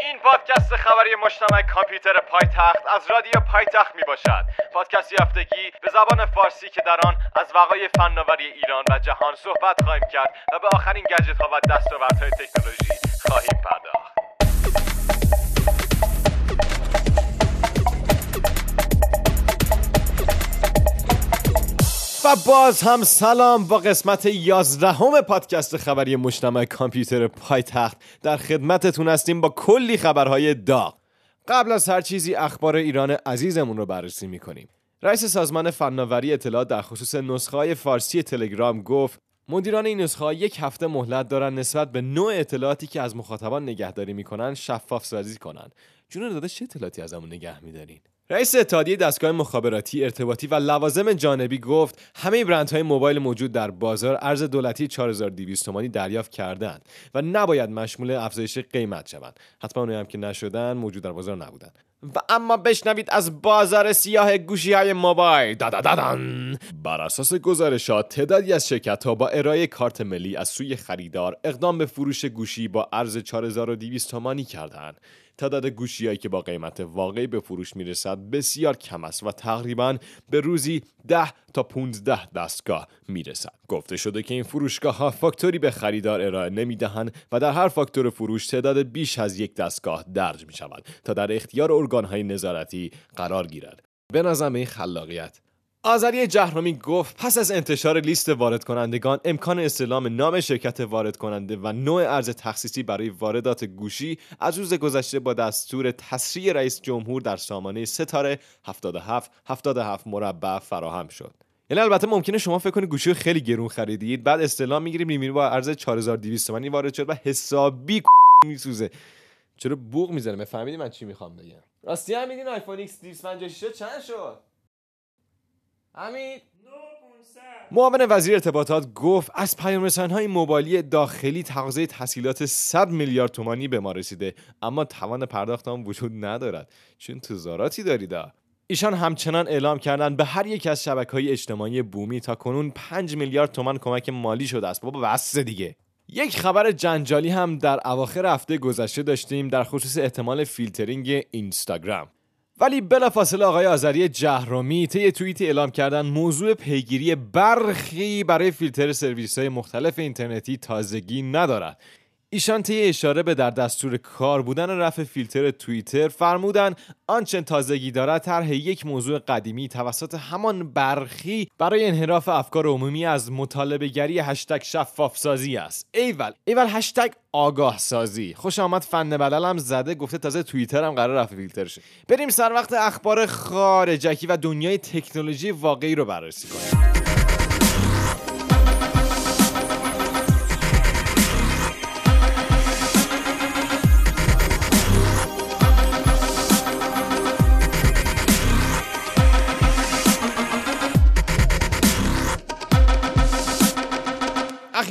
این پادکست خبری مجتمع کامپیوتر پایتخت از رادیو پایتخت می باشد پادکستی هفتگی به زبان فارسی که در آن از وقایع فناوری ایران و جهان صحبت خواهیم کرد و به آخرین گجت ها و دستاوردهای تکنولوژی خواهیم پرداخت. باز هم سلام. با قسمت 11 همه پادکست خبری مجتمع کامپیوتر پایتخت در خدمتتون هستیم با کلی خبرهای داغ. قبل از هر چیزی اخبار ایران عزیزمون رو بررسی می‌کنیم. رئیس سازمان فناوری اطلاعات در خصوص نسخه فارسی تلگرام گفت مدیران این نسخه یک هفته مهلت دارن نسبت به نوع اطلاعاتی که از مخاطبان نگهداری می‌کنن شفاف سازی کنن. جون داده چه اطلاعاتی ازمون نگه میدارین؟ رئیس اتحادیه دستگاه مخابراتی ارتباطی و لوازم جانبی گفت همه برندهای موبایل موجود در بازار ارز دولتی 4200 تومانی دریافت کردند و نباید مشمول افزایش قیمت شوند. حتما اونایی هم که نشدن موجود در بازار نبودند و اما بشنوید از بازار سیاه گوشی های موبایل. دادادادان. بر اساس گزارشات تعدادی از شرکت ها با ارائه کارت ملی از سوی خریدار اقدام به فروش گوشی با ارز 4200 تومانی کردند تعداد گوشیهایی که با قیمت واقعی به فروش می‌رسد بسیار کم است و تقریبا به روزی 10 تا 15 دستگاه می‌رسد. گفته شده که این فروشگاه ها فاکتوری به خریدار ارائه نمی‌دهند و در هر فاکتور فروش تعداد بیش از یک دستگاه درج می شود تا در اختیار ارگان های نظارتی قرار گیرد. به نظر این خلاقیت آذری جهرومی گفت پس از انتشار لیست وارد کنندگان امکان استلام نام شرکت وارد کننده و نوع ارز تخصیصی برای واردات گوشی از روز گذشته با دستور تسریع رئیس جمهور در سامانه ستاره 77 77 مربع فراهم شد. یعنی البته ممکنه شما فکر کنید گوشی خیلی گرون خریدید بعد استلام می‌گیریم می‌بینید با ارز 4200 تومانی وارد شد و حسابی میسوزه. چرا بوق می‌زنه؟ فهمیدی من چی می‌خوام بگم؟ راستی هم میدین آیفون X 256 چند شد؟ حمید معاون وزیر ارتباطات گفت از پیام های موبایلی داخلی تقاضای تسهیلات 100 میلیارد تومانی به ما رسیده اما توان پرداخت آن وجود ندارد. چه انتظاراتی دارید ایشان همچنان اعلام کردند به هر یک از شبکه های اجتماعی بومی تا کنون 5 میلیارد تومان کمک مالی شده است. بابا بس دیگه. یک خبر جنجالی هم در اواخر هفته گذشته داشتیم در خصوص احتمال فیلترینگ اینستاگرام. ولی بلافاصله آقای آذری جهرومی طی توییتی اعلام کردن موضوع پیگیری برخی برای فیلتر سرویس های مختلف اینترنتی تازگی ندارد. ایشان طی اشاره به در دستور کار بودن رفع فیلتر توییتر فرمودن آنچه تازگی دارد طرح یک موضوع قدیمی توسط همان برخی برای انحراف افکار عمومی از مطالبه گری هشتگ شفاف سازی است. ایول ایول هشتگ آگاه سازی خوش آمد فن بدلم زده گفته تازه توییتر هم قرار رفع فیلتر شه. بریم سر وقت اخبار خارجکی و دنیای تکنولوژی واقعی رو بررسی کنیم.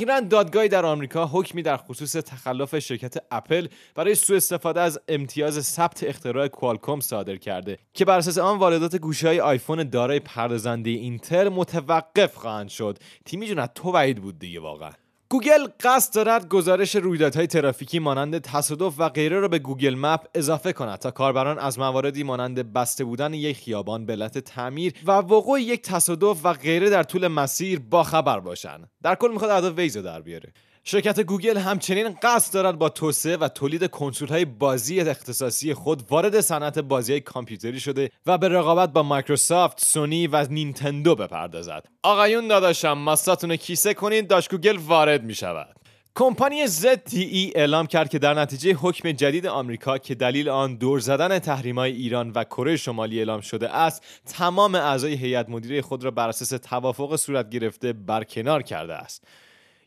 اخیرا دادگاهی در آمریکا حکمی در خصوص تخلف شرکت اپل برای سوء استفاده از امتیاز ثبت اختراع کوالکوم صادر کرده که بر اساس آن واردات گوشی های آیفون دارای پردازنده اینتل متوقف خواهند شد. تیمی جون تو بعید بود دیگه واقعا. گوگل قصد دارد گزارش رویدادهای ترافیکی مانند تصادف و غیره را به گوگل مپ اضافه کند تا کاربران از مواردی مانند بسته بودن یک خیابان به علت تعمیر و وقوع یک تصادف و غیره در طول مسیر با خبر باشند. در کل می‌خواد ادای ویز در بیاره. شرکت گوگل همچنین قصد دارد با توسعه و تولید کنسول های بازی اختصاصی خود وارد صنعت بازی های کامپیوتری شده و به رقابت با مایکروسافت، سونی و نینتندو بپردازد. آقایون داداشم ماستاتونو کیسه کنید داش گوگل وارد می شود. کمپانی ZTE اعلام کرد که در نتیجه حکم جدید آمریکا که دلیل آن دور زدن تحریم‌های ایران و کره شمالی اعلام شده است تمام اعضای هیئت مدیره خود را بر اساس توافق صورت گرفته برکنار کرده است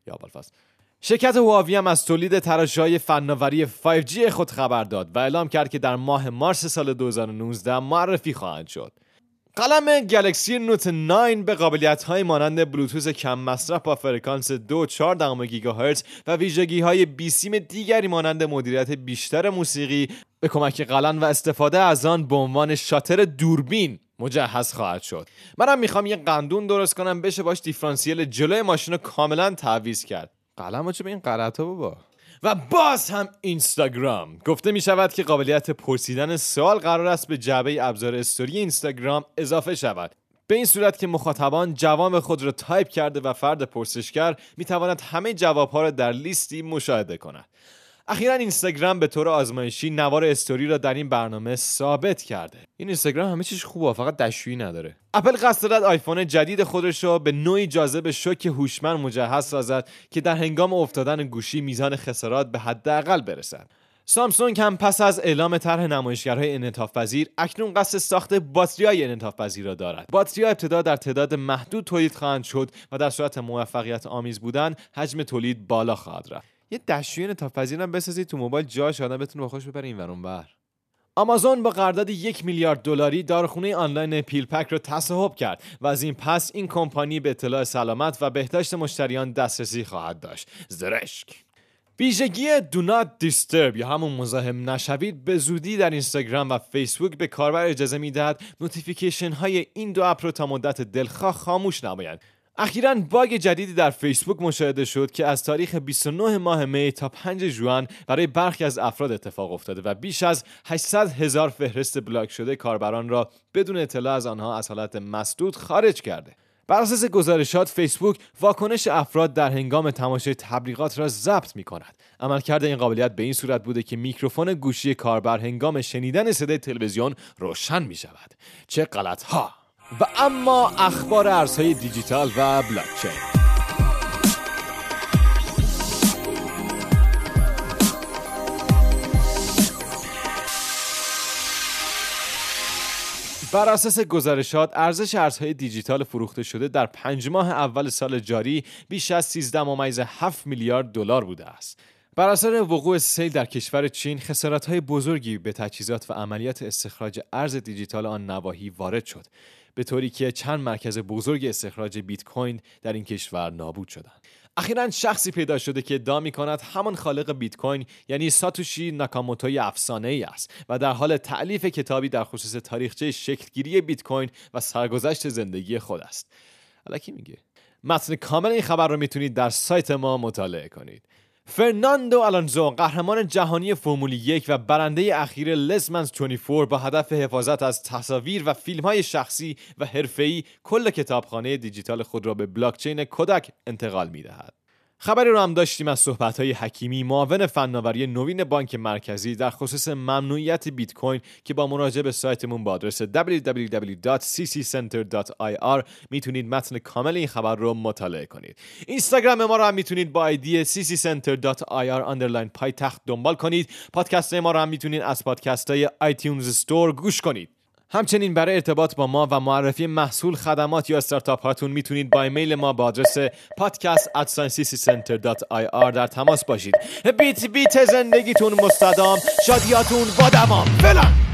یا شرکت هواوی هم از تولید تراشهای فناوری 5G خود خبر داد و اعلام کرد که در ماه مارس سال 2019 معرفی خواهند شد. قلم گلکسی نوت 9 به قابلیت های مانند بلوتوث کم مصرف با فرکانس 2.4 گیگاهرتز و ویژگی های بیسیم دیگری مانند مدیریت بیشتر موسیقی به کمک قلم و استفاده از آن به عنوان شاتر دوربین مجهز خواهد شد منم می‌خوام یه قندون درست کنم بشه باش دیفرانسیل جلوی ماشین رو کاملا تعویض کرد قلم به این قرعتا بابا. و باز هم اینستاگرام. گفته می شود که قابلیت پرسیدن سوال قرار است به جعبه ابزار استوری اینستاگرام اضافه شود. به این صورت که مخاطبان جواب خود را تایپ کرده و فرد پرسشگر می تواند همه جوابها را در لیستی مشاهده کند. اخیرا اینستاگرام به طور آزمایشی نوار استوری را در این برنامه ثابت کرده. این اینستاگرام همه چیز خوبه فقط دشویی نداره. اپل قصد دارد آیفون جدید خودش را به نوعی جاذب شوک هوشمند مجهز سازد که در هنگام افتادن گوشی میزان خسارات به حداقل برسد. سامسونگ هم پس از اعلام طرح نمایشگرهای انعطاف پذیر اکنون قصد ساخت باتری های انعطاف را دارد. باتری ابتدا در تعداد محدود تولید خواهند شد و در صورت موفقیت آمیز بودن حجم تولید بالا خواهد رفت. یه دستشویی انعطاف پذیرم بسازید تو موبایل جاش آدم بتونه با خوش ببره این ور آمازون با قرارداد یک میلیارد دلاری دارخونه آنلاین پیلپک را تصاحب کرد و از این پس این کمپانی به اطلاع سلامت و بهداشت مشتریان دسترسی خواهد داشت. زرشک. ویژگی Do Not Disturb یا همون مزاحم نشوید به زودی در اینستاگرام و فیسبوک به کاربر اجازه می‌دهد notification های این دو اپ رو تا مدت دلخواه خاموش نمایند. اخیرا باگ جدیدی در فیسبوک مشاهده شد که از تاریخ 29 ماه می تا 5 ژوئن برای برخی از افراد اتفاق افتاده و بیش از 800 هزار فهرست بلاک شده کاربران را بدون اطلاع از آنها از حالت مسدود خارج کرده. بر اساس گزارشات فیسبوک واکنش افراد در هنگام تماشای تبلیغات را ضبط می کند. عملکرد این قابلیت به این صورت بوده که میکروفون گوشی کاربر هنگام شنیدن صدای تلویزیون روشن می شود. چه غلط! و اما اخبار ارزهای دیجیتال و بلاکچین بر اساس گزارشات ارزش ارزهای دیجیتال فروخته شده در پنج ماه اول سال جاری بیش از 13.7 میلیارد دلار بوده است. بر اثر وقوع سیل در کشور چین های بزرگی به تجهیزات و عملیات استخراج ارز دیجیتال آن نواحی وارد شد به طوری که چند مرکز بزرگ استخراج بیت کوین در این کشور نابود شدند. اخیرا شخصی پیدا شده که ادعا می کند همان خالق بیت کوین یعنی ساتوشی ناکاموتوی افسانه ای است و در حال تعلیف کتابی در خصوص تاریخچه شکلگیری بیت کوین و سرگذشت زندگی خود است. الکی میگه. متن کامل این خبر رو می‌تونید در سایت ما مطالعه کنید. فرناندو آلونزو قهرمان جهانی فرمول یک و برنده اخیر لزمنز 24 با هدف حفاظت از تصاویر و فیلم های شخصی و حرفه‌ای کل کتابخانه دیجیتال خود را به بلاکچین کودک انتقال می دهد. خبری رو هم داشتیم از صحبت های حکیمی. معاون فناوری نوین بانک مرکزی در خصوص ممنوعیت بیت کوین که با مراجعه به سایتمون با آدرس www.cccenter.ir می‌تونید متن کامل این خبر رو مطالعه کنید. اینستاگرام ما رو هم می‌تونید با آیدی cccenter.ir پایتخت دنبال کنید. پادکست ما رو هم می‌تونید از پادکست های iTunes Store گوش کنید. همچنین برای ارتباط با ما و معرفی محصول خدمات یا استارتاپ هاتون می‌تونید با ایمیل ما با آدرس podcast@scienceCenter.ir در تماس باشید. بیت بیت زندگیتون مستدام شادیاتون با دوام. فلان